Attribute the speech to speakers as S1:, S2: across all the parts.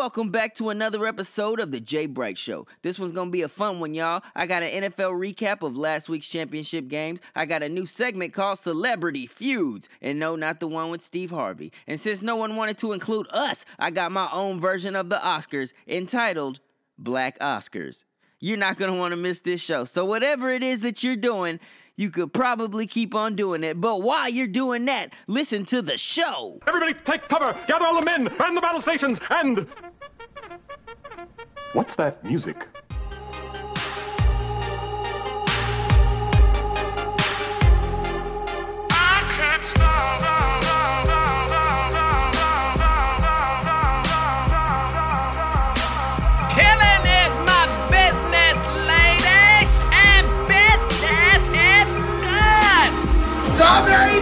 S1: welcome back to another episode of the J. Bright Show. This one's gonna be a fun one, y'all. I got an NFL recap of last week's championship games. I got a new segment called Celebrity Feuds, and no, not the one with Steve Harvey. And since no one wanted to include us, I got my own version of the Oscars entitled Black Oscars. You're not gonna wanna miss this show. So, whatever it is that you're doing, you could probably keep on doing it. But while you're doing that, listen to the show.
S2: Everybody take cover! Gather all the men! Man the battle stations! And. What's that music?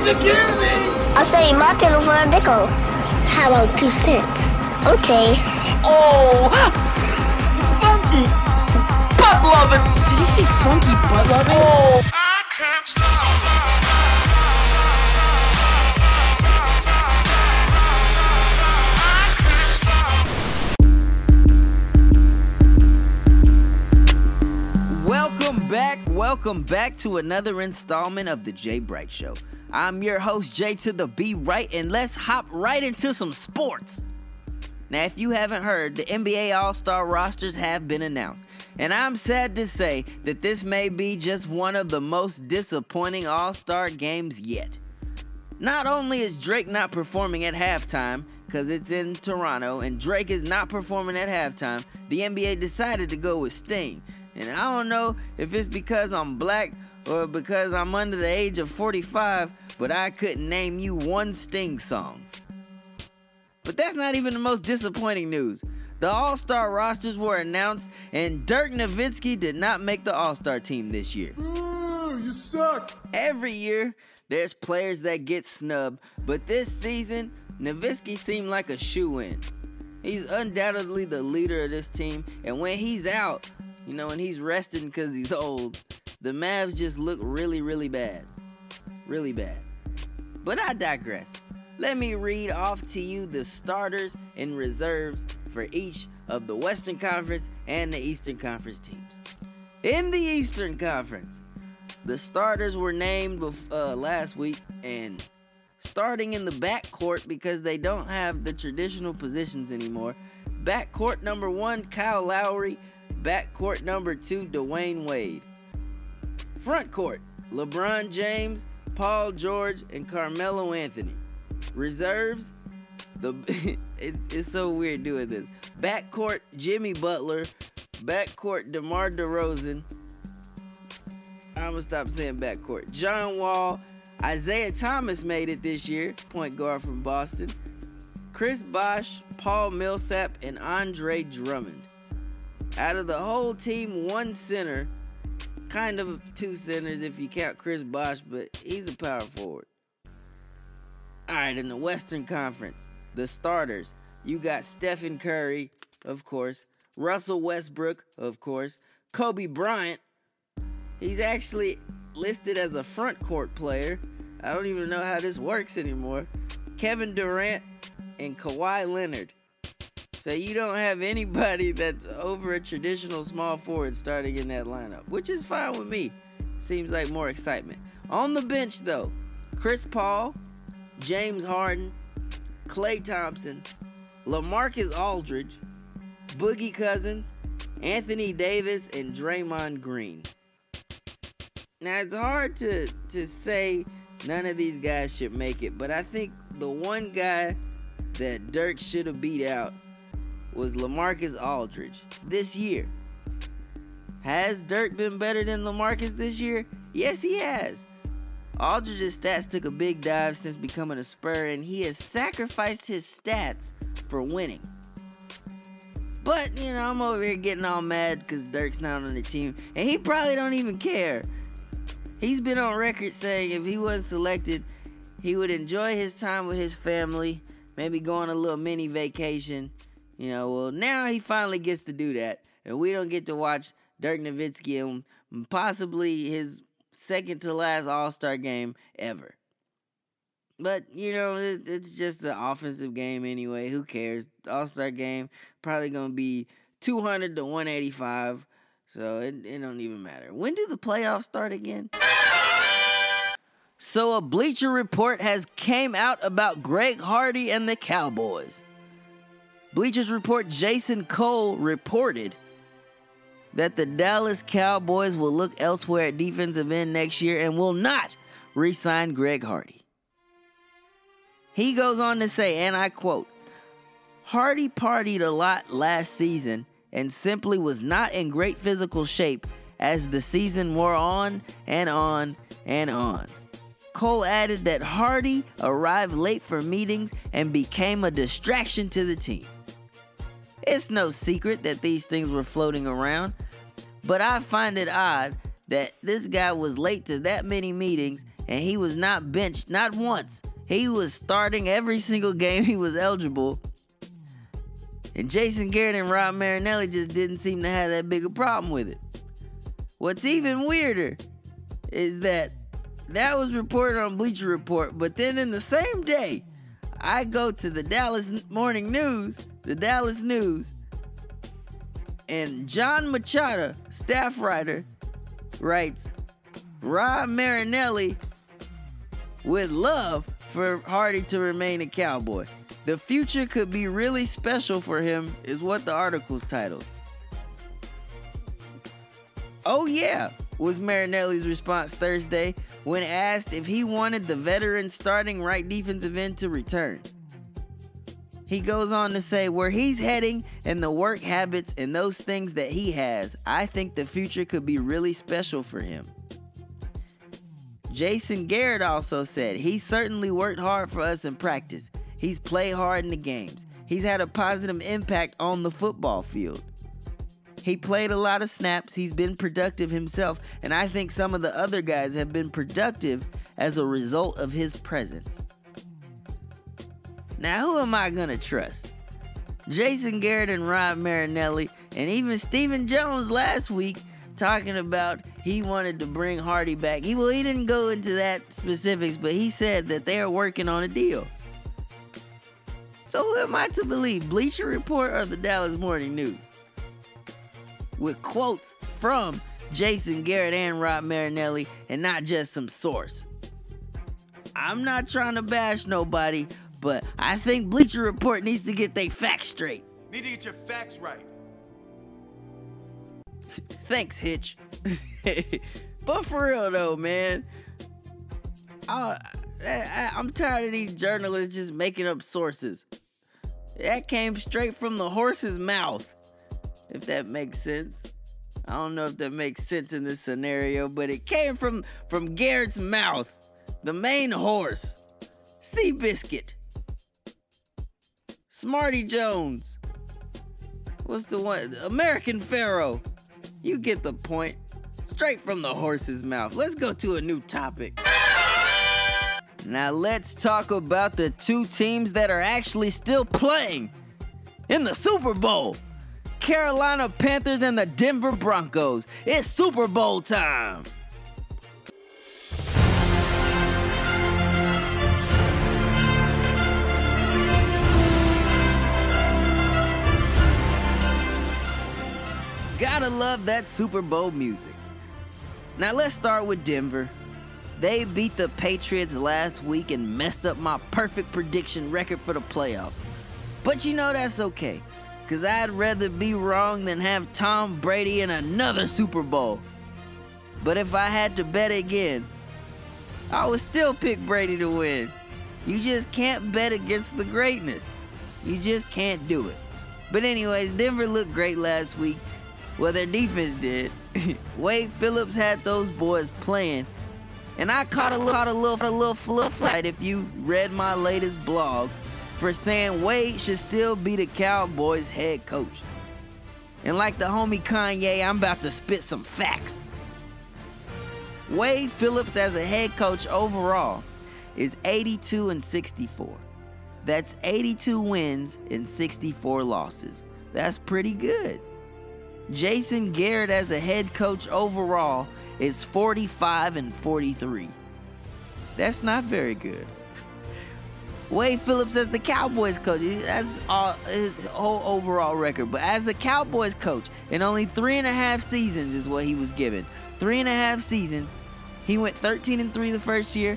S3: Strawberry jacuzzi!
S4: I'll say market for a nickel. How about two cents? Okay.
S3: Oh, funky butt loving.
S4: Did you say funky butt loving?
S3: Oh,
S5: I can't stop. I can't stop.
S1: Welcome back, welcome back to another installment of the J. Bright Show. I'm your host, Jay to the B Right, and let's hop right into some sports. Now, if you haven't heard, the NBA All Star rosters have been announced, and I'm sad to say that this may be just one of the most disappointing All Star games yet. Not only is Drake not performing at halftime, because it's in Toronto, and Drake is not performing at halftime, the NBA decided to go with Sting. And I don't know if it's because I'm black or because I'm under the age of 45, but I couldn't name you one Sting song. But that's not even the most disappointing news. The All Star rosters were announced, and Dirk Nowitzki did not make the All Star team this year.
S2: Ooh, you suck!
S1: Every year, there's players that get snubbed, but this season, Nowitzki seemed like a shoe in. He's undoubtedly the leader of this team, and when he's out, you know, and he's resting because he's old, the Mavs just look really, really bad. Really bad. But I digress. Let me read off to you the starters and reserves for each of the Western Conference and the Eastern Conference teams. In the Eastern Conference, the starters were named uh, last week and starting in the backcourt because they don't have the traditional positions anymore. Backcourt number one, Kyle Lowry. Backcourt number two, Dwyane Wade. Front court, LeBron James, Paul George, and Carmelo Anthony. Reserves, the it, it's so weird doing this. Backcourt, Jimmy Butler. Backcourt, DeMar DeRozan. I'm gonna stop saying backcourt. John Wall, Isaiah Thomas made it this year, point guard from Boston. Chris Bosh, Paul Millsap, and Andre Drummond. Out of the whole team, one center, kind of two centers if you count Chris Bosh, but he's a power forward. All right, in the Western Conference, the starters, you got Stephen Curry, of course, Russell Westbrook, of course, Kobe Bryant. He's actually listed as a front court player. I don't even know how this works anymore. Kevin Durant and Kawhi Leonard. So you don't have anybody that's over a traditional small forward starting in that lineup, which is fine with me. Seems like more excitement. On the bench though, Chris Paul, James Harden, Klay Thompson, LaMarcus Aldridge, Boogie Cousins, Anthony Davis, and Draymond Green. Now it's hard to to say none of these guys should make it, but I think the one guy that Dirk should have beat out was LaMarcus Aldridge this year. Has Dirk been better than LaMarcus this year? Yes, he has. Aldridge's stats took a big dive since becoming a Spur, and he has sacrificed his stats for winning. But, you know, I'm over here getting all mad because Dirk's not on the team, and he probably don't even care. He's been on record saying if he wasn't selected, he would enjoy his time with his family, maybe go on a little mini vacation. You know, well, now he finally gets to do that, and we don't get to watch Dirk Nowitzki and possibly his second to last All Star game ever. But you know, it, it's just an offensive game anyway. Who cares? All Star game probably gonna be two hundred to one eighty five. So it, it don't even matter. When do the playoffs start again? So a Bleacher Report has came out about Greg Hardy and the Cowboys. Bleachers Report Jason Cole reported that the Dallas Cowboys will look elsewhere at defensive end next year and will not re-sign Greg Hardy. He goes on to say, and I quote, Hardy partied a lot last season and simply was not in great physical shape as the season wore on and on and on. Cole added that Hardy arrived late for meetings and became a distraction to the team. It's no secret that these things were floating around, but I find it odd that this guy was late to that many meetings and he was not benched not once. He was starting every single game he was eligible. And Jason Garrett and Rob Marinelli just didn't seem to have that big a problem with it. What's even weirder is that that was reported on Bleacher Report, but then in the same day, I go to the Dallas Morning News, the Dallas News, and Jon Machota, staff writer, writes Rob Marinelli would love for Hardy to remain a cowboy. The future could be really special for him, is what the article's titled. Oh, yeah, was Marinelli's response Thursday when asked if he wanted the veteran starting right defensive end to return. He goes on to say, where he's heading and the work habits and those things that he has, I think the future could be really special for him. Jason Garrett also said, he certainly worked hard for us in practice. He's played hard in the games. He's had a positive impact on the football field. He played a lot of snaps. He's been productive himself, and I think some of the other guys have been productive as a result of his presence. Now, who am I gonna trust? Jason Garrett and Rob Marinelli, and even Stephen Jones last week talking about he wanted to bring Hardy back. He well, he didn't go into that specifics, but he said that they are working on a deal. So who am I to believe, Bleacher Report or the Dallas Morning News? With quotes from Jason Garrett and Rob Marinelli, and not just some source. I'm not trying to bash nobody, but I think Bleacher Report needs to get their facts straight.
S6: Need to get your facts right.
S1: Thanks, Hitch. but for real though, man, I, I, I'm tired of these journalists just making up sources. That came straight from the horse's mouth, if that makes sense. I don't know if that makes sense in this scenario, but it came from from Garrett's mouth, the main horse, Seabiscuit, Smarty Jones. What's the one? American Pharoah. You get the point. Straight from the horse's mouth. Let's go to a new topic. Now let's talk about the two teams that are actually still playing in the Super Bowl. Carolina Panthers and the Denver Broncos. It's Super Bowl time. Gotta love that Super Bowl music. Now let's start with Denver. They beat the Patriots last week and messed up my perfect prediction record for the playoffs. But you know that's okay, because I'd rather be wrong than have Tom Brady in another Super Bowl. But if I had to bet again, I would still pick Brady to win. You just can't bet against the greatness. You just can't do it. But anyways, Denver looked great last week. Well, their defense did. Wade Phillips had those boys playing. And I caught a little, caught a little, a little fluff light if you read my latest blog for saying Wade should still be the Cowboys head coach. And like the homie Kanye, I'm about to spit some facts. Wade Phillips as a head coach overall is 82 and 64. That's 82 wins and 64 losses. That's pretty good. Jason Garrett as a head coach overall is 45 and 43. That's not very good. Wade Phillips as the Cowboys coach. That's all his whole overall record. But as the Cowboys coach, in only three and a half seasons is what he was given. Three and a half seasons. He went 13 and 3 the first year,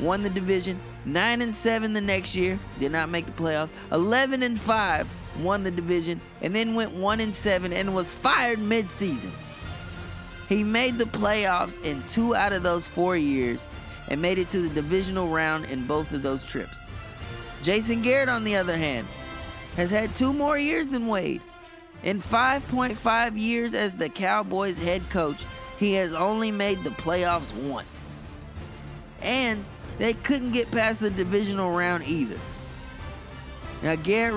S1: won the division, 9 and 7 the next year, did not make the playoffs, 11 and 5, won the division, and then went 1 and 7 and was fired mid-season. He made the playoffs in 2 out of those 4 years and made it to the divisional round in both of those trips. Jason Garrett, on the other hand, has had two more years than Wade. In 5.5 years as the Cowboys head coach, he has only made the playoffs once. And they couldn't get past the divisional round either. Now, Garrett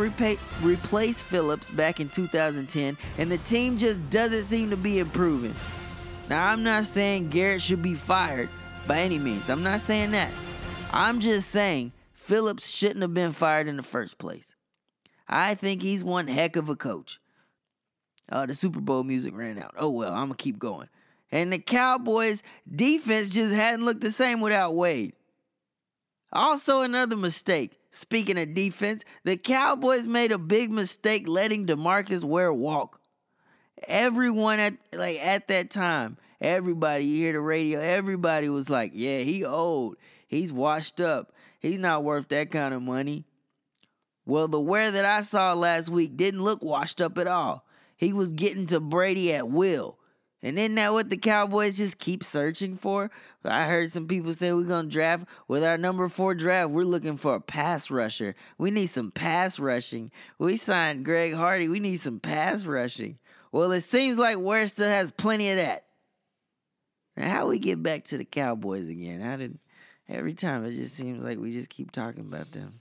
S1: replaced Phillips back in 2010, and the team just doesn't seem to be improving. Now, I'm not saying Garrett should be fired by any means. I'm not saying that. I'm just saying Phillips shouldn't have been fired in the first place. I think he's one heck of a coach. Oh, the Super Bowl music ran out. Oh well, I'm gonna keep going. And the Cowboys defense just hadn't looked the same without Wade. Also, another mistake. Speaking of defense, the Cowboys made a big mistake letting DeMarcus Ware walk. Everyone at like at that time, everybody you hear the radio, everybody was like, "Yeah, he old. He's washed up. He's not worth that kind of money." Well, the Ware that I saw last week didn't look washed up at all. He was getting to Brady at will. And isn't that what the Cowboys just keep searching for? I heard some people say we're going to draft with our number four draft. We're looking for a pass rusher. We need some pass rushing. We signed Greg Hardy. We need some pass rushing. Well, it seems like Ware still has plenty of that. Now, how we get back to the Cowboys again? How did every time it just seems like we just keep talking about them?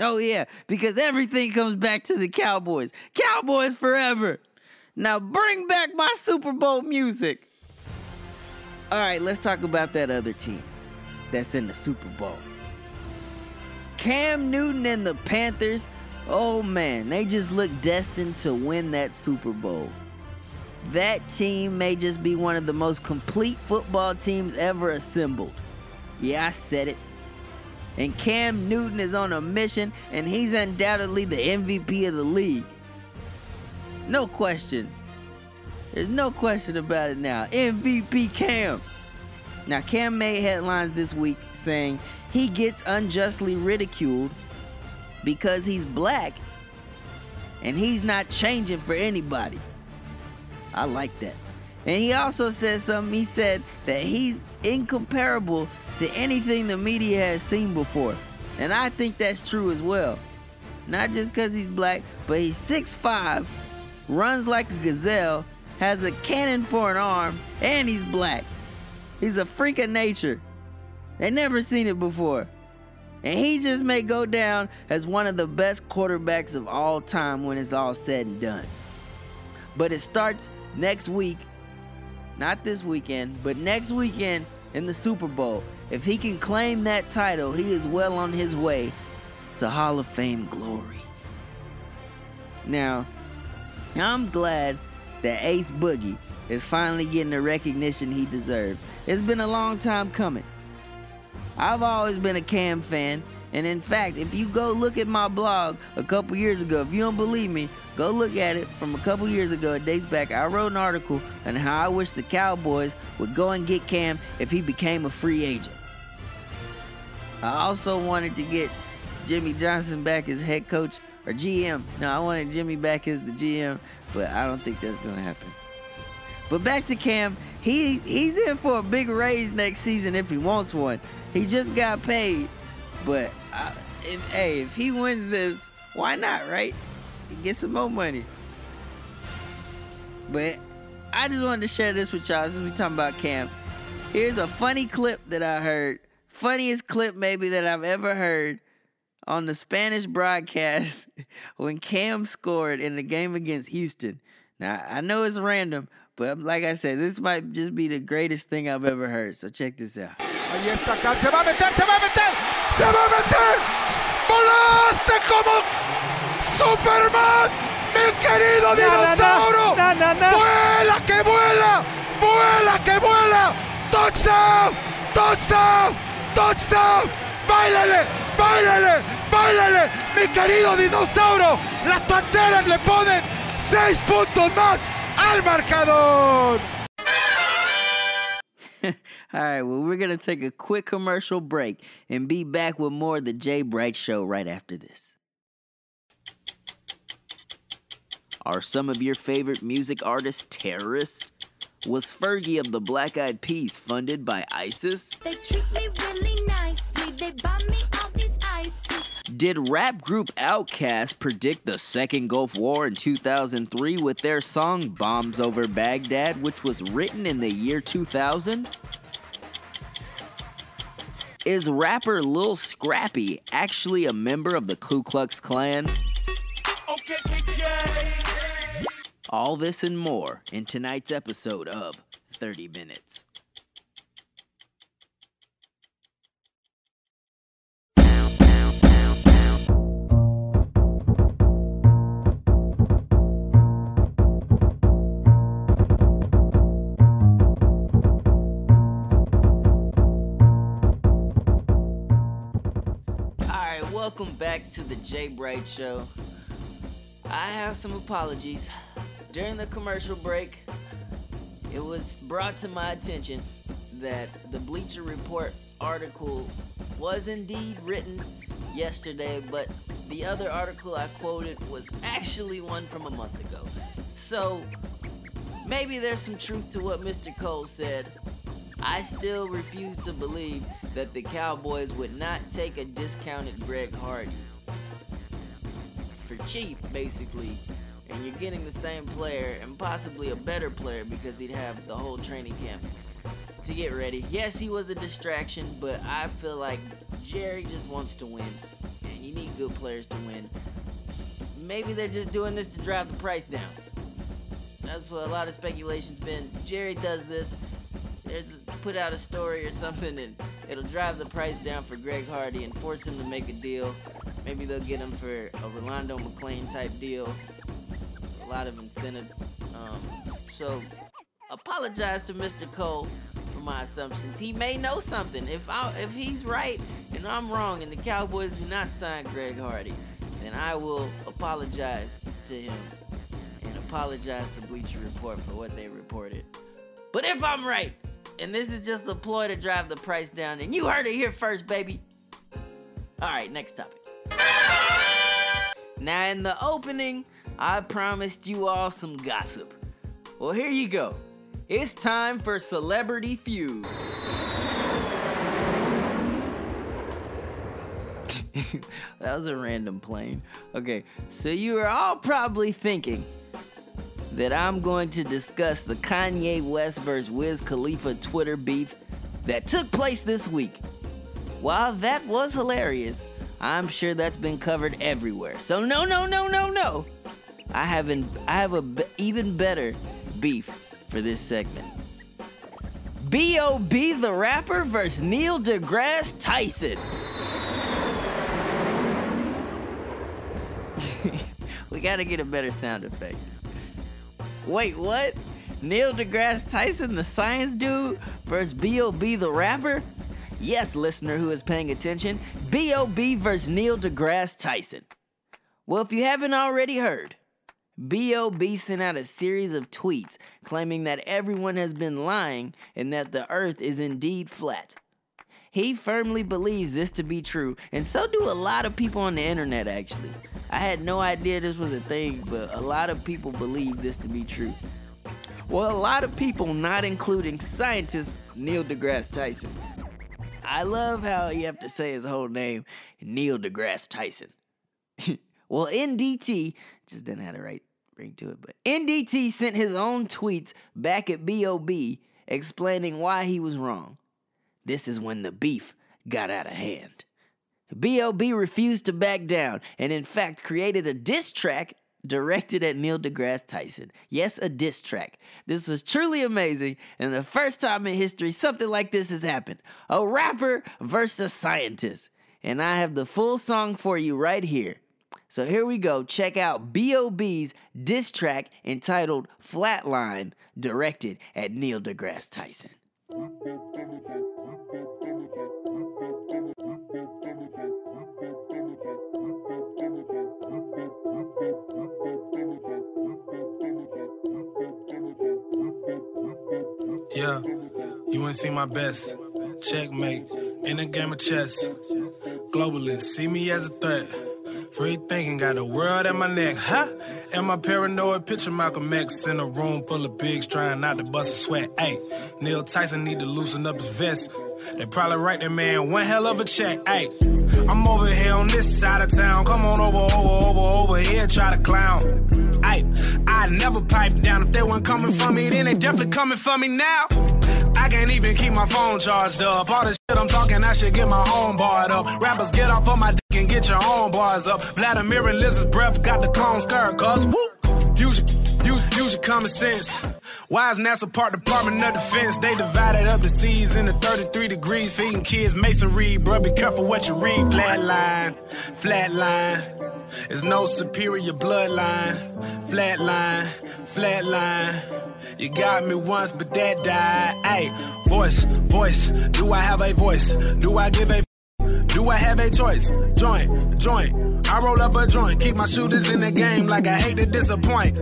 S1: Oh yeah, because everything comes back to the Cowboys. Cowboys forever. Now bring back my Super Bowl music. All right, let's talk about that other team that's in the Super Bowl. Cam Newton and the Panthers. Oh man, they just look destined to win that Super Bowl. That team may just be one of the most complete football teams ever assembled. Yeah, I said it. And Cam Newton is on a mission, and he's undoubtedly the MVP of the league. No question. There's no question about it now. MVP Cam. Now, Cam made headlines this week saying he gets unjustly ridiculed because he's black and he's not changing for anybody. I like that. And he also said something. He said that he's incomparable to anything the media has seen before. And I think that's true as well. Not just because he's black, but he's 6'5, runs like a gazelle, has a cannon for an arm, and he's black. He's a freak of nature. They never seen it before. And he just may go down as one of the best quarterbacks of all time when it's all said and done. But it starts next week, not this weekend, but next weekend in the Super Bowl. If he can claim that title, he is well on his way to Hall of Fame glory. Now, I'm glad that Ace Boogie is finally getting the recognition he deserves. It's been a long time coming. I've always been a Cam fan, and in fact, if you go look at my blog a couple years ago, if you don't believe me, go look at it from a couple years ago. It dates back. I wrote an article on how I wish the Cowboys would go and get Cam if he became a free agent. I also wanted to get Jimmy Johnson back as head coach or GM. No, I wanted Jimmy back as the GM, but I don't think that's gonna happen. But back to Cam, he he's in for a big raise next season if he wants one. He just got paid, but I, hey, if he wins this, why not, right? Get some more money. But I just wanted to share this with y'all since we talking about Cam. Here's a funny clip that I heard, funniest clip maybe that I've ever heard on the Spanish broadcast when Cam scored in the game against Houston. Now, I know it's random, but like I said, this might just be the greatest thing I've ever heard. So check this out.
S6: Ahí está Cal, se va a meter, se va a meter, se va a meter. ¡Volaste como Superman! ¡Mi querido dinosaurio! ¡Vuela que vuela! ¡Vuela que vuela! ¡Touchdown! ¡Touchdown! ¡Touchdown! ¡Báilale! ¡Báilale! ¡Báilale! ¡Mi querido dinosaurio! Las panteras le ponen seis puntos más al marcador.
S1: All right, well, we're going to take a quick commercial break and be back with more of the J. Bright Show right after this. Are some of your favorite music artists terrorists? Was Fergie of the Black Eyed Peas funded by ISIS?
S7: They treat me really nicely. They buy me all these ices.
S1: Did rap group Outkast predict the Second Gulf War in 2003 with their song Bombs Over Baghdad, which was written in the year 2000? Is rapper Lil Scrappy actually a member of the Ku Klux Klan? All this and more in tonight's episode of 30 Minutes. Welcome back to the J. Bright Show. I have some apologies. During the commercial break, it was brought to my attention that the Bleacher Report article was indeed written yesterday, but the other article I quoted was actually one from a month ago. So maybe there's some truth to what Mr. Cole said. I still refuse to believe that the Cowboys would not take a discounted Greg Hardy for cheap, basically. And you're getting the same player and possibly a better player because he'd have the whole training camp to get ready. Yes, he was a distraction, but I feel like Jerry just wants to win. And you need good players to win. Maybe they're just doing this to drive the price down. That's what a lot of speculation's been. Jerry does this. There's put out a story or something, and it'll drive the price down for Greg Hardy and force him to make a deal. Maybe they'll get him for a Rolando McClain type deal. A lot of incentives. Um, so apologize to Mr. Cole for my assumptions. He may know something. If I if he's right and I'm wrong, and the Cowboys do not sign Greg Hardy, then I will apologize to him and apologize to Bleacher Report for what they reported. But if I'm right, and this is just a ploy to drive the price down, and you heard it here first, baby. All right, next topic. Now, in the opening, I promised you all some gossip. Well, here you go. It's time for Celebrity Feuds. that was a random plane. Okay, so you are all probably thinking that I'm going to discuss the Kanye West vs. Wiz Khalifa Twitter beef that took place this week. While that was hilarious, I'm sure that's been covered everywhere. So no, no, no, no, no. I haven't. I have a b- even better beef for this segment. B.O.B. the rapper versus Neil deGrasse Tyson. we gotta get a better sound effect. Wait, what? Neil deGrasse Tyson, the science dude, versus B.O.B. the rapper? Yes, listener who is paying attention, B.O.B. versus Neil deGrasse Tyson. Well, if you haven't already heard, B.O.B. sent out a series of tweets claiming that everyone has been lying and that the earth is indeed flat. He firmly believes this to be true, and so do a lot of people on the internet, actually. I had no idea this was a thing, but a lot of people believe this to be true. Well, a lot of people, not including scientist Neil deGrasse Tyson. I love how you have to say his whole name, Neil deGrasse Tyson. well, NDT just didn't have the right ring to it, but NDT sent his own tweets back at BOB explaining why he was wrong. This is when the beef got out of hand. B.O.B. refused to back down and, in fact, created a diss track directed at Neil deGrasse Tyson. Yes, a diss track. This was truly amazing, and the first time in history something like this has happened a rapper versus scientist. And I have the full song for you right here. So here we go. Check out B.O.B.'s diss track entitled Flatline, directed at Neil deGrasse Tyson.
S8: Yeah, you ain't seen my best. Checkmate in a game of chess. Globalists see me as a threat. Free thinking, got the world at my neck, huh? Am I paranoid? Picture Malcolm X in a room full of pigs trying not to bust a sweat. Hey, Neil Tyson need to loosen up his vest. They probably write that man one hell of a check. Hey, I'm over here on this side of town. Come on over, over, over, over here, try to clown. Hey, I never pipe down. If they weren't coming for me, then they definitely coming for me now. I can't even keep my phone charged up. All this shit I'm talking, I should get my home barred up. Rappers get off of my dick and get your own bars up. Vladimir and Liz's breath got the clone skirt, cuz whoop. Use use, use your common sense. Is NASA Park Department of Defense? They divided up the seas into 33 degrees, feeding kids masonry. Bro, be careful what you read. Flatline, flatline. There's no superior bloodline. Flatline, flatline. You got me once, but that died. Voice, voice. Do I have a voice? Do I give a do I have a choice? Joint, joint. I roll up a joint, keep my shooters in the game like I hate to disappoint.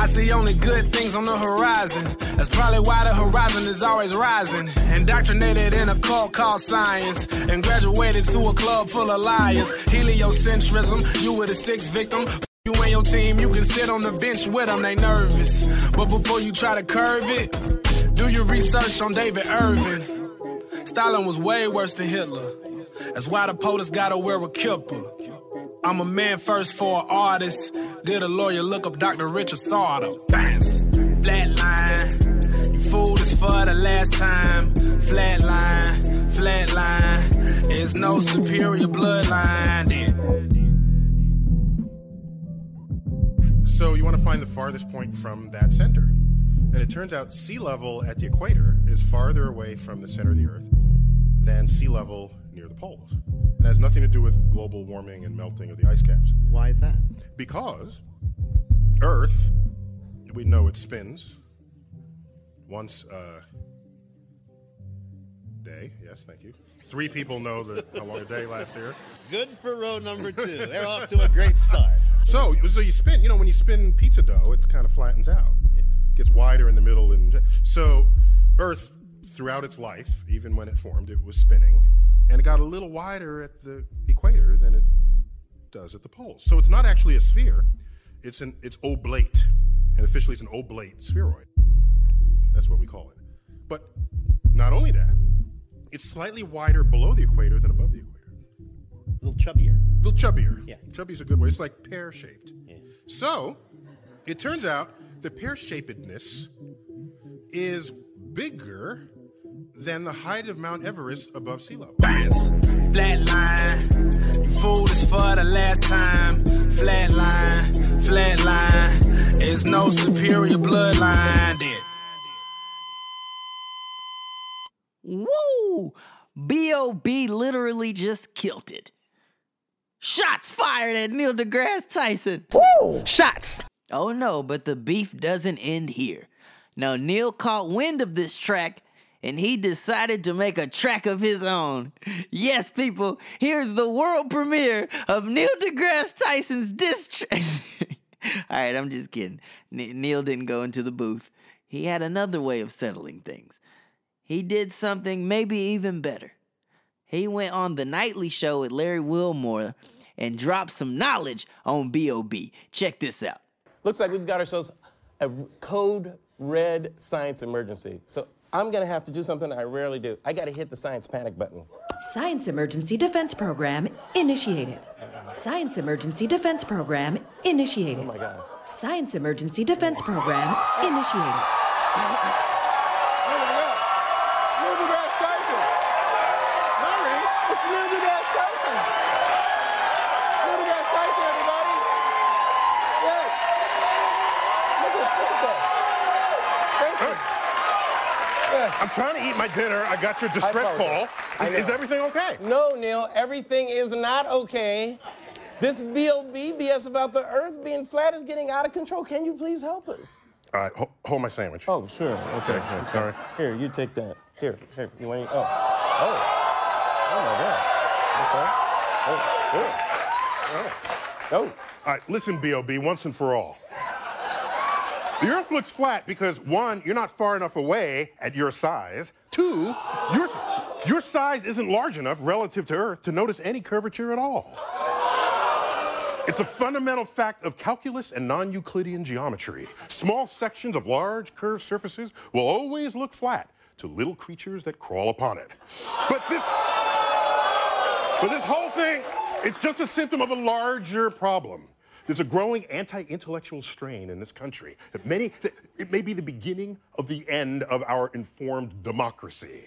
S8: I see only good things on the horizon. That's probably why the horizon is always rising. Indoctrinated in a cult called science. And graduated to a club full of liars. Heliocentrism, you were the sixth victim. You and your team, you can sit on the bench with them, they nervous. But before you try to curve it, do your research on David Irving. Stalin was way worse than Hitler. That's why the POTUS gotta wear a kippah. I'm a man first for an artist. Did a lawyer look up Dr. Richard Sauder? Bounce. Flatline. You fooled us for the last time. Flatline. Flatline. There's no superior bloodline. Then.
S9: So you want to find the farthest point from that center. And it turns out sea level at the equator is farther away from the center of the Earth than sea level the poles. It has nothing to do with global warming and melting of the ice caps.
S10: Why is that?
S9: Because Earth, we know it spins once a day. Yes, thank you. Three people know the, how long a day lasts here.
S10: Good for row number two. They're off to a great start.
S9: So, so you spin. You know, when you spin pizza dough, it kind of flattens out.
S10: Yeah.
S9: Gets wider in the middle, and so Earth, throughout its life, even when it formed, it was spinning, and it got a little wider at the equator than it does at the poles. So it's not actually a sphere; it's an it's oblate, and officially it's an oblate spheroid. That's what we call it. But not only that, it's slightly wider below the equator than above the equator.
S10: A little chubbier.
S9: A little chubbier.
S10: Yeah.
S9: Chubby's a good word. It's like pear shaped.
S10: Yeah.
S9: So, it turns out the pear shapedness is bigger than the height of Mount Everest above sea level.
S8: Bounce. Flatline. You fooled us for the last time. Flatline. Flatline. There's no superior bloodline. Then.
S1: Woo! B.O.B. literally just killed it. Shots fired at Neil deGrasse Tyson.
S3: Woo! Shots!
S1: Oh no, but the beef doesn't end here. Now, Neil caught wind of this track and he decided to make a track of his own. Yes, people, here's the world premiere of Neil deGrasse Tyson's diss track. All right, I'm just kidding. Neil didn't go into the booth. He had another way of settling things. He did something maybe even better. He went on the nightly show with Larry Wilmore and dropped some knowledge on B.O.B. Check this out.
S11: Looks like we've got ourselves a code red science emergency. So I'm gonna have to do something I rarely do. I gotta hit the science panic button.
S12: Science Emergency Defense Program initiated. Science Emergency Defense Program initiated.
S11: Oh my God.
S12: Science Emergency Defense Program initiated.
S11: Oh my God! Neil deGrasse Tyson! Larry, it's Neil deGrasse Tyson! Neil deGrasse Tyson, everybody! Yes! Look at, look at that! Thank you. Yes.
S9: I'm trying to eat my dinner. I got your distress call. Is, everything okay?
S11: No, Neil, everything is not okay. This B.O.B. BS about the Earth being flat is getting out of control. Can you please help us?
S9: All right, ho- hold my sandwich.
S11: Oh, sure. Okay.
S9: Okay, sorry.
S11: Here, you take that. Here, here. You want? Oh, oh, oh my God. Okay. Oh, oh, oh.
S9: All right, listen, B.O.B., once and for all. The Earth looks flat because one, you're not far enough away at your size. Two, your, your size isn't large enough relative to Earth to notice any curvature at all. It's a fundamental fact of calculus and non Euclidean geometry. Small sections of large curved surfaces will always look flat to little creatures that crawl upon it. But this, but this whole thing, it's just a symptom of a larger problem. There's a growing anti-intellectual strain in this country. That many, that it may be the beginning of the end of our informed democracy.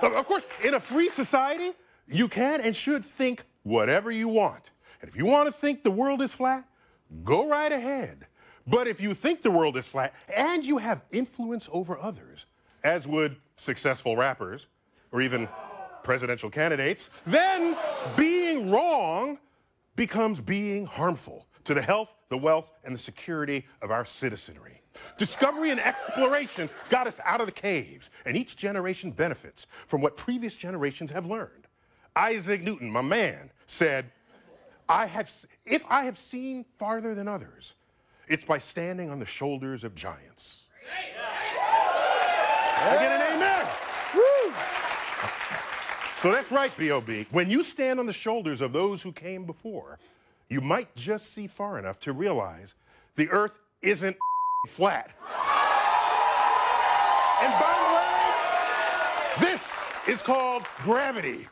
S9: Of course, in a free society, you can and should think whatever you want. And if you want to think the world is flat, go right ahead. But if you think the world is flat and you have influence over others, as would successful rappers or even presidential candidates, then being wrong becomes being harmful to the health, the wealth, and the security of our citizenry. Discovery and exploration got us out of the caves, and each generation benefits from what previous generations have learned. Isaac Newton, my man, said, I have, if I have seen farther than others, it's by standing on the shoulders of giants. I get an amen. Woo. So that's right, B.O.B. When you stand on the shoulders of those who came before, you might just see far enough to realize the earth isn't flat. And by the way, this is called gravity.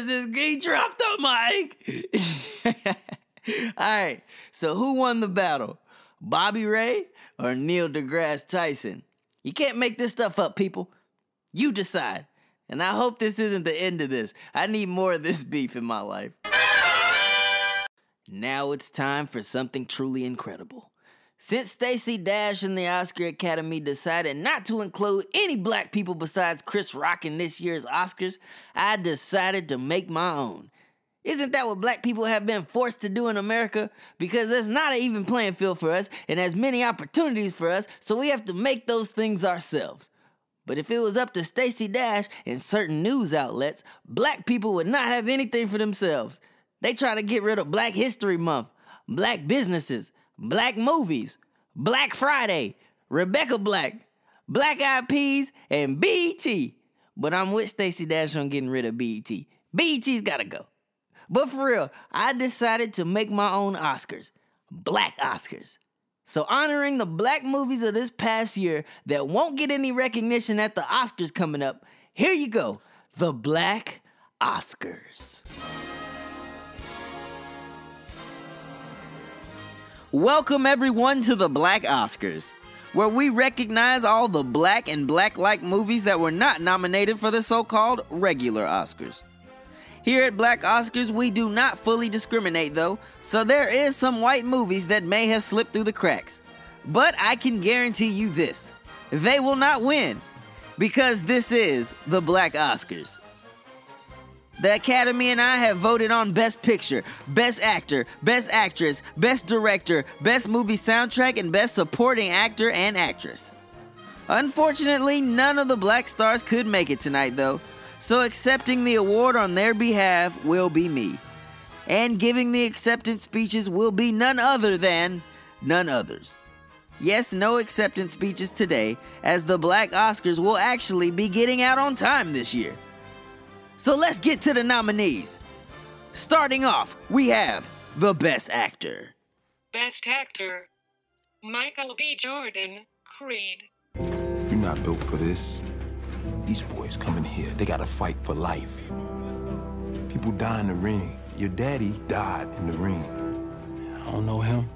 S1: This is he dropped the mic. All right. So who won the battle? Bobby Ray or Neil deGrasse Tyson? You can't make this stuff up, people. You decide. And I hope this isn't the end of this. I need more of this beef in my life. Now it's time for something truly incredible. Since Stacey Dash and the Oscar Academy decided not to include any black people besides Chris Rock in this year's Oscars, I decided to make my own. Isn't that what black people have been forced to do in America? Because there's not an even playing field for us and as many opportunities for us, so we have to make those things ourselves. But if it was up to Stacey Dash and certain news outlets, black people would not have anything for themselves. They try to get rid of Black History Month, black businesses, black movies, Black Friday, Rebecca Black, Black Eyed Peas, and BET. But I'm with Stacey Dash on getting rid of BET. BET's gotta go. But for real, I decided to make my own Oscars. Black Oscars. So honoring the black movies of this past year that won't get any recognition at the Oscars coming up, here you go. The Black Oscars. Welcome everyone to the Black Oscars, where we recognize all the black and black like movies that were not nominated for the so called regular Oscars. Here at Black Oscars, we do not fully discriminate though, so there is some white movies that may have slipped through the cracks. But I can guarantee you this they will not win, because this is the Black Oscars. The Academy and I have voted on Best Picture, Best Actor, Best Actress, Best Director, Best Movie Soundtrack, and Best Supporting Actor and Actress. Unfortunately, none of the black stars could make it tonight, though, so accepting the award on their behalf will be me. And giving the acceptance speeches will be none other than none others. Yes, no acceptance speeches today, as the Black Oscars will actually be getting out on time this year. So let's get to the nominees. Starting off, we have the Best Actor.
S13: Best Actor Michael B. Jordan, Creed.
S14: You're not built for this. These boys coming here, they gotta fight for life. People die in the ring. Your daddy died in the ring. I don't know him.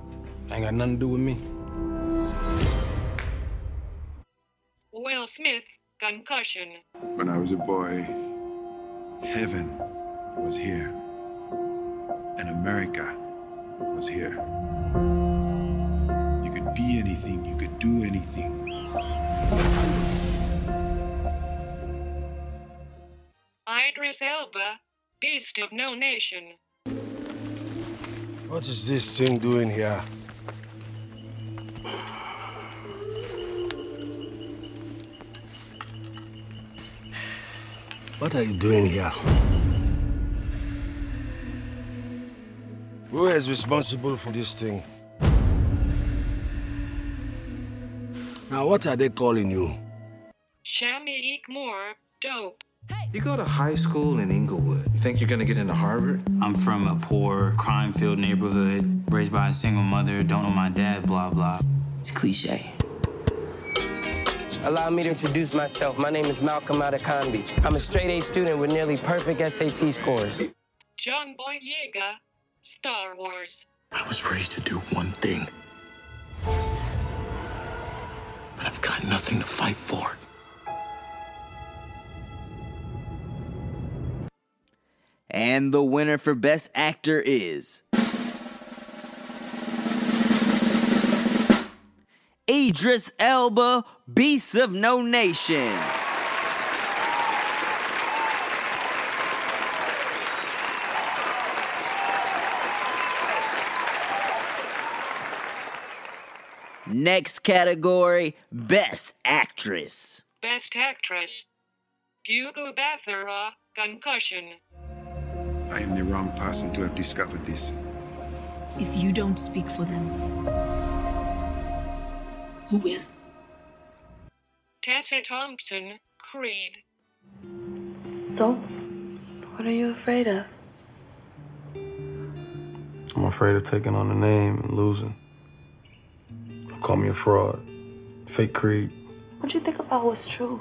S14: Ain't got nothing to do with me.
S13: Will Smith, Concussion.
S15: When I was a boy, heaven was here, and America was here. You could be anything, you could do anything.
S13: Idris Elba, Beast of No Nation.
S16: What is this thing doing here? What are you doing here? Who is responsible for this thing? Now, what are they calling you?
S13: Shameik Moore, dope.
S17: You go to high school in Inglewood. You think you're gonna get into Harvard?
S18: I'm from a poor, crime-filled neighborhood, raised by a single mother, don't know my dad, blah, blah. It's cliche.
S19: Allow me to introduce myself. My name is Malcolm Adekanbi. I'm a straight A student with nearly perfect SAT scores.
S13: John Boyega, Star Wars.
S14: I was raised to do one thing. But I've got nothing to fight for.
S1: And the winner for Best Actor is. Idris Elba, Beasts of No Nation. Next category Best Actress.
S13: Best Actress. Gugu Mbatha-Raw, Concussion.
S15: I am the wrong person to have discovered this.
S20: If you don't speak for them, who will?
S13: Tessa Thompson, Creed.
S21: So, what are you afraid of?
S22: I'm afraid of taking on the name and losing. Call me a fraud. Fake Creed.
S21: What do you think about what's true?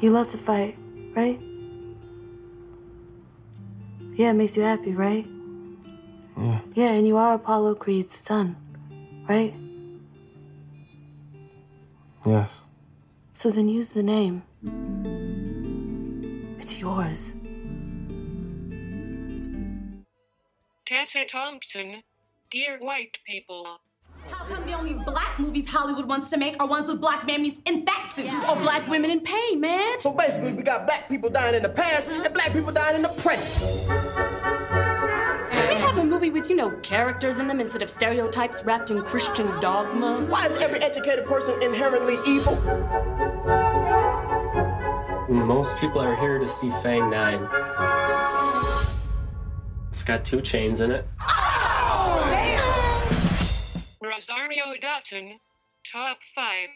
S21: You love to fight, right? Yeah, it makes you happy, right?
S22: Yeah.
S21: Yeah, and you are Apollo Creed's son, right?
S22: Yes.
S21: So then use the name. It's yours.
S13: Tessa Thompson, Dear White People.
S23: How come the only black movies Hollywood wants to make are ones with black mammies in fat suits?
S20: Or black women in pain, man.
S3: So basically, we got black people dying in the past and black people dying in the present.
S20: Movie with, you know, characters in them instead of stereotypes wrapped in Christian dogma?
S3: Why is every educated person inherently evil?
S24: Most people are here to see Fang 9. It's got 2 Chainz in it. Oh!
S13: Rosario Dawson, top five.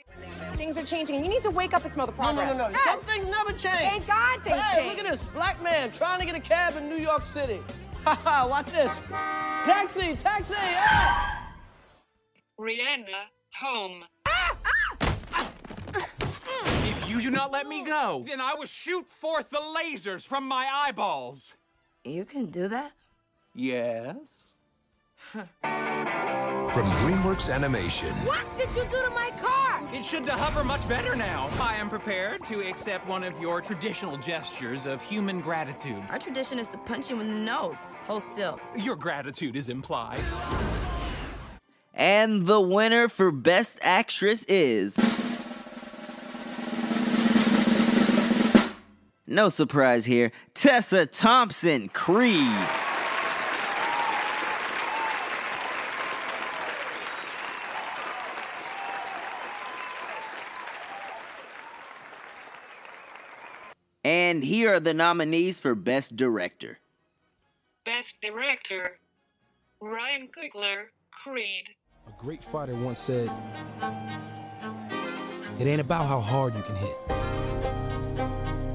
S25: Things are changing, and you need to wake up and smell the
S3: No,
S25: progress.
S3: no, no, no. Some things never change.
S25: Thank God things
S3: hey,
S25: change.
S3: look at this. Black man trying to get a cab in New York City. Haha, watch this. Taxi, taxi, yeah!
S13: Rihanna, home.
S26: If you do not let me go, then I will shoot forth the lasers from my eyeballs.
S23: You can do that?
S26: Yes.
S27: From DreamWorks Animation,
S23: What did you do to my car?
S26: It should hover much better now. I am prepared to accept one of your traditional gestures of human gratitude.
S23: Our tradition is to punch you in the nose. Hold still.
S26: Your gratitude is implied.
S1: And the winner for Best Actress is. No surprise here, Tessa Thompson, Creed. And here are the nominees for Best Director.
S13: Best Director, Ryan Coogler, Creed.
S28: A great fighter once said, It ain't about how hard you can hit,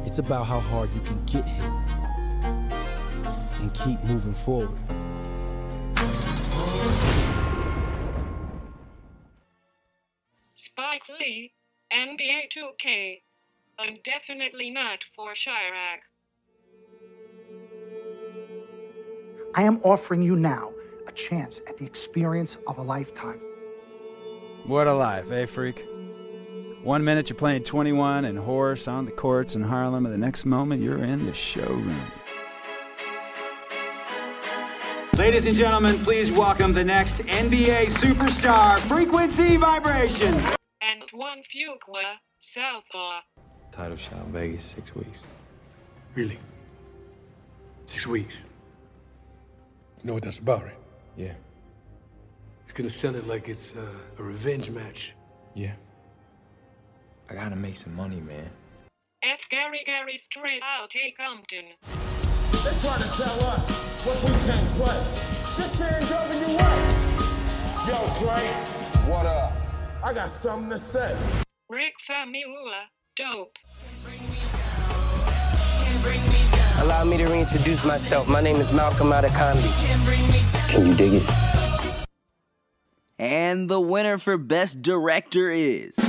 S28: it's about how hard you can get hit and keep moving forward.
S13: Spike Lee, NBA 2K, and definitely not for Chi-Raq.
S29: I am offering you now a chance at the experience of a lifetime.
S30: What a life, eh, freak? One minute you're playing 21 and horse on the courts in Harlem, and the next moment you're in the showroom.
S31: Ladies and gentlemen, please welcome the next NBA superstar, Frequency Vibration.
S13: Antoine Fuqua, Southpaw.
S22: Title shot in Vegas, six weeks.
S16: Really? Six weeks.
S32: You know what that's about, right?
S22: Yeah.
S32: You're gonna sell it like it's uh, a revenge match.
S22: Yeah. I gotta make some money, man.
S13: F. Gary Gray straight outta Compton.
S33: They're trying to tell us what we can't play. This man driving you what? Yo, Dre. What up? I got something to say.
S13: Rick Famuyiwa, dope.
S19: Allow me to reintroduce myself. My name is Malcolm Adekanbi. Can you dig it?
S1: And the winner for Best Director is.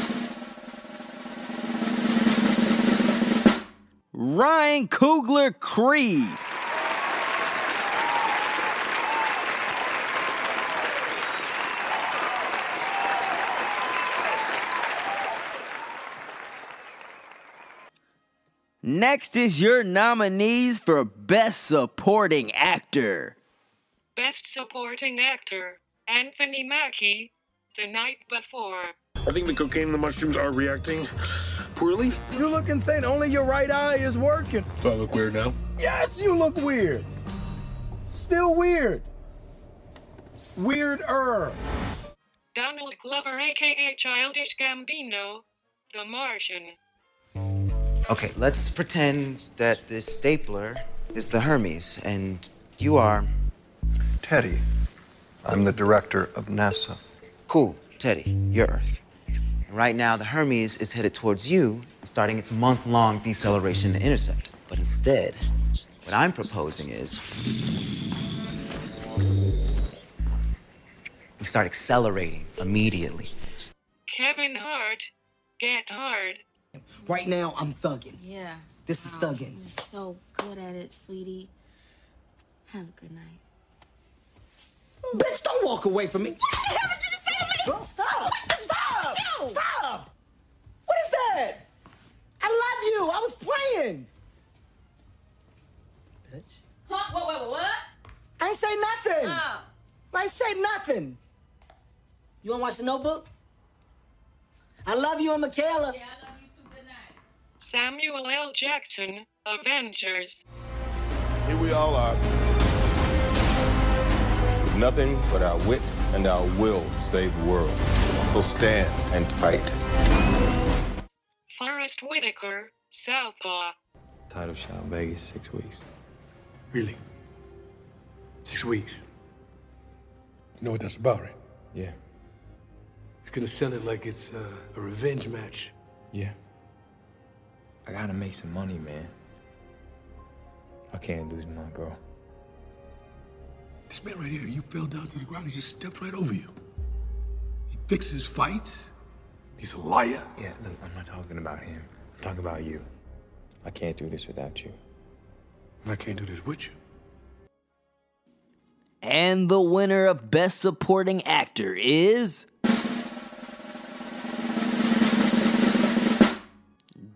S1: Ryan Coogler Creed. Next is your nominees for Best Supporting Actor.
S13: Best Supporting Actor, Anthony Mackie, The Night Before.
S34: I think the cocaine and the mushrooms are reacting poorly.
S35: You look insane. Only your right eye is working.
S34: Do I look weird now?
S35: Yes, you look weird. Still weird. Weirder.
S13: Donald Glover, aka Childish Gambino, The Martian.
S36: Okay, let's pretend that this stapler is the Hermes, and you are.
S15: Teddy. I'm the director of NASA.
S36: Cool, Teddy, you're Earth. And right now, the Hermes is headed towards you, starting its month long deceleration to intercept. But instead, what I'm proposing is. We start accelerating immediately.
S13: Kevin Hart, Get Hard. Mm-hmm.
S37: Right now, I'm thugging.
S21: Yeah.
S37: This is
S21: Oh,
S37: thugging.
S21: You're so good at it, sweetie. Have a good night.
S37: Bitch, don't walk away from me. What the hell did you just say to me? Bro, stop. What? Stop. Stop. What is that? I love you. I was playing. Bitch.
S21: Huh? What, what, what, what?
S37: I ain't say nothing.
S21: Oh.
S37: I ain't say nothing. You wanna watch the notebook? I love you and Michaela.
S13: Samuel L. Jackson, Avengers.
S34: Here we all are. With nothing but our wit and our will to save the world. So stand and fight.
S13: Forest Whitaker, Southpaw.
S22: Title shot Vegas six weeks.
S32: Really? Six weeks. You know what that's about, right?
S22: Yeah.
S32: You're gonna sell it like it's uh, a revenge match.
S22: Yeah. I gotta make some money, man. I can't lose my girl.
S32: This man right here, you fell down to the ground, he just stepped right over you. He fixes fights. He's a liar.
S22: Yeah, look, I'm not talking about him. I'm talking about you. I can't do this without you.
S32: I can't do this with you.
S1: And the winner of Best Supporting Actor is.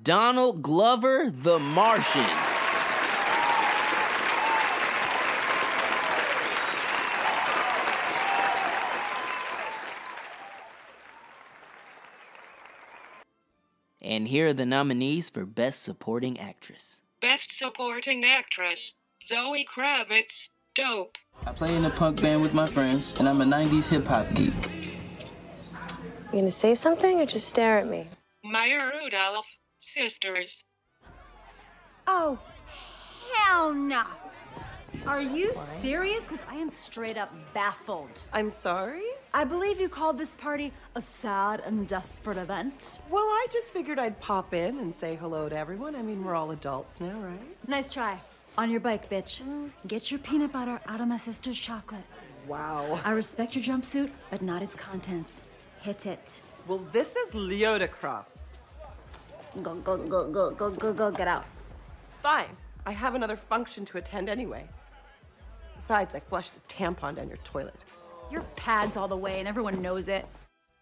S1: Donald Glover, The Martian. And here are the nominees for Best Supporting Actress.
S13: Best Supporting Actress, Zoe Kravitz, Dope.
S38: I play in a punk band with my friends, and I'm a 90s hip hop geek.
S21: You gonna say something or just stare at me?
S13: Maya Rudolph, Sisters.
S39: Oh, hell no. Are you serious? Because I am straight up baffled.
S11: I'm sorry?
S39: I believe you called this party a sad and desperate event.
S11: Well, I just figured I'd pop in and say hello to everyone. I mean, we're all adults now, right?
S39: Nice try. On your bike, bitch. Mm. Get your peanut butter out of my sister's chocolate.
S11: Wow.
S39: I respect your jumpsuit, but not its contents. Hit it.
S11: Well, this is Leotacross.
S39: Go, go, go, go, go, go, go, get out.
S11: Fine. I have another function to attend anyway. Besides, I flushed a tampon down your toilet.
S39: Your pad's all the way, and everyone knows it.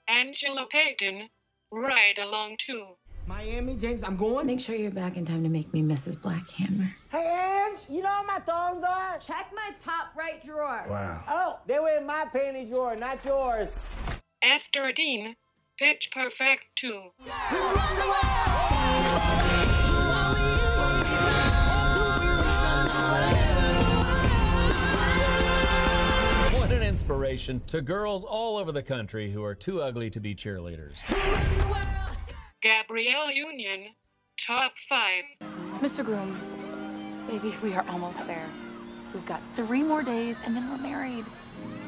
S13: Angela Payton, Ride Along 2.
S37: Miami, James, I'm going.
S21: Make sure you're back in time to make me Mrs. Blackhammer.
S37: Hey, Ange, you know where my thongs are?
S11: Check my top right drawer.
S15: Wow.
S37: Oh, they were in my panty drawer, not yours.
S13: Esther Dean, Pitch Perfect 2.
S40: motivation to girls all over the country who are too ugly to be cheerleaders.
S13: Gabrielle Union, top five.
S21: Mr. Groom, baby, we are almost there. We've got three more days and then we're married.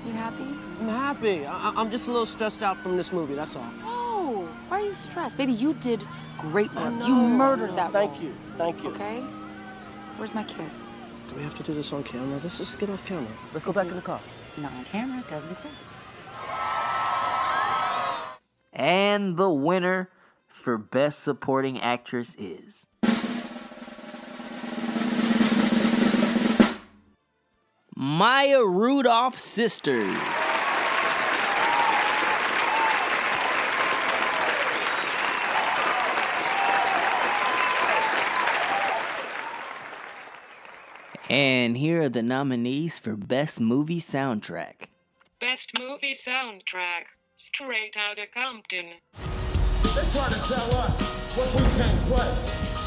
S21: You happy?
S37: I'm happy. I- I'm just a little stressed out from this movie, that's all.
S21: Oh, why are you stressed? Baby, you did great work.
S37: know,
S21: You murdered
S37: know.
S21: that
S37: Thank
S21: role.
S37: you, thank you.
S21: Okay? Where's my kiss?
S37: Do we have to do this on camera? Let's just get off camera. Let's go back in the car.
S21: Not on camera, it doesn't exist.
S1: And the winner for Best Supporting Actress is. Maya Rudolph Sisters. And here are the nominees for Best Movie Soundtrack.
S13: Best movie soundtrack. Straight Outta Compton.
S41: They try to tell us what we can't play.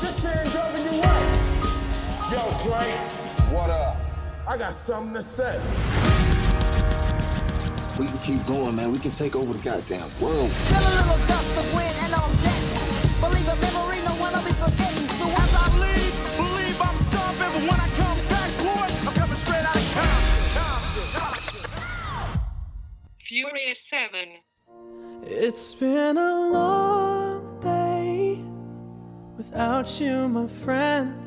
S41: This ain't driving you what? Yo, Dre. What up? I got something to say.
S42: We can keep going, man. We can take over the goddamn world.
S43: Feel a little gust of wind and on deck. Believe a memory, no one will be forgetting. So as I leave, believe I'm stomping. But when I come back, boy, I'm coming straight out of town.
S13: Furious 7.
S32: It's been a long day without you, my friend.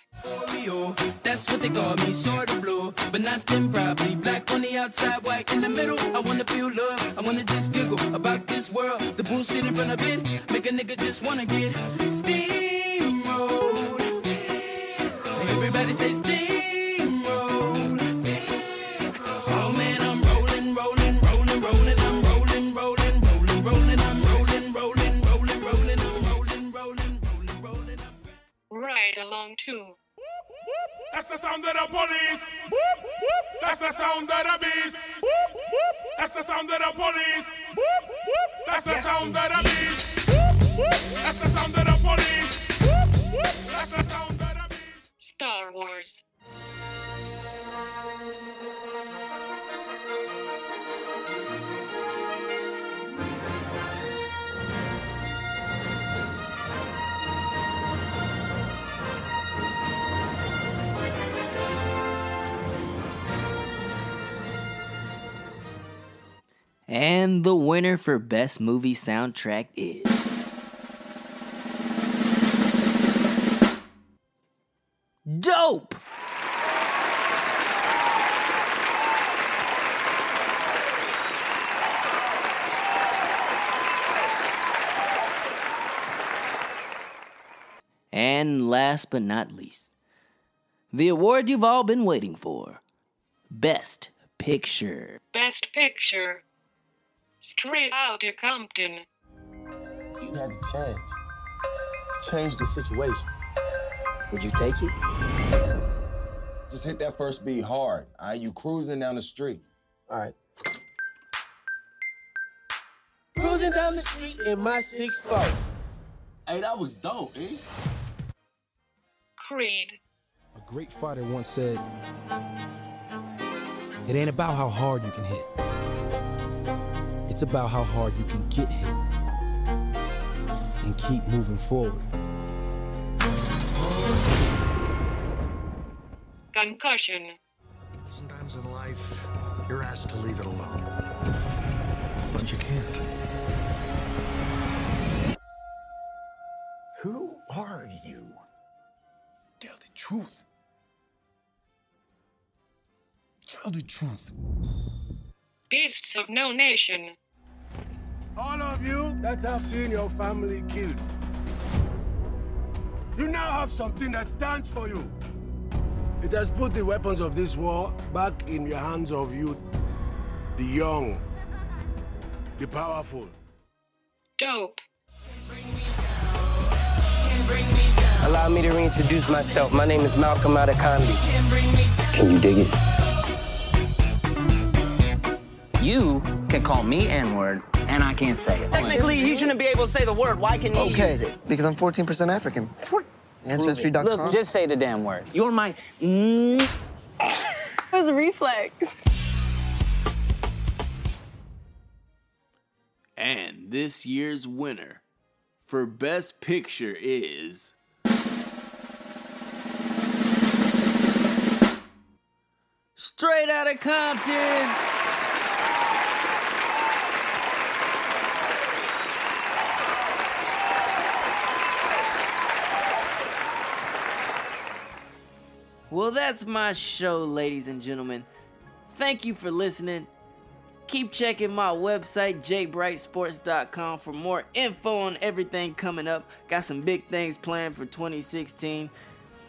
S38: Oreo, oh. that's what they call me, sort of blue, but not them probably. Black on the outside, white in the middle. I wanna feel love, I wanna just giggle about this world. The bullshit in front of it, make a nigga just wanna get steamrolled. Everybody say steamrolled.
S1: Best Movie Soundtrack is. Dope! And last but not least, the award you've all been waiting for Best Picture.
S13: Best Picture. Straight out Outta Compton.
S42: You had the chance to change the situation. Would you take it?
S34: Just hit that first beat hard. All right, you cruising down the street.
S42: All right.
S43: Cruising down the street in my six 6'4.
S42: Hey, that was dope, eh?
S13: Creed.
S28: A great fighter once said, It ain't about how hard you can hit, it's about how hard you can get hit and keep moving forward.
S13: Concussion.
S44: Sometimes in life, you're asked to leave it alone. But you can't.
S16: Who are you? Tell the truth. Tell the truth.
S13: Beasts of No Nation.
S45: All of you that have seen your family killed, you now have something that stands for you. It has put the weapons of this war back in your hands of youth, the young, the powerful.
S13: Dope.
S38: Allow
S42: me to reintroduce myself. My name is Malcolm Adekanbi. Can you dig it?
S46: You can call me N-word, and I can't say it.
S42: Technically, you shouldn't be able to say the word. Why can you
S46: Okay,
S42: use it?
S46: because I'm 14% African. Ancestry.com.
S42: Look, just say the damn word. You're my.
S21: It was a reflex.
S1: And this year's winner for Best Picture is. Straight out of Compton! Well, that's my show, ladies and gentlemen. Thank you for listening. Keep checking my website, jbrightsports.com, for more info on everything coming up. Got some big things planned for 2016.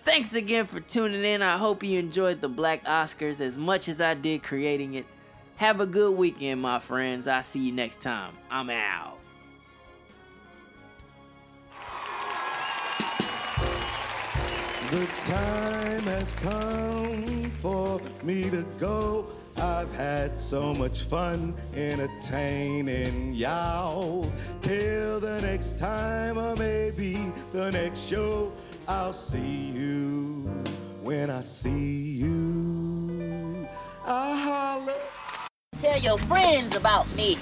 S1: Thanks again for tuning in. I hope you enjoyed the Black Oscars as much as I did creating it. Have a good weekend, my friends. I'll see you next time. I'm out.
S33: The time has come for me to go. I've had so much fun entertaining y'all. Till the next time, or maybe the next show, I'll see you when I see you. I'll holler.
S47: Tell your friends about me.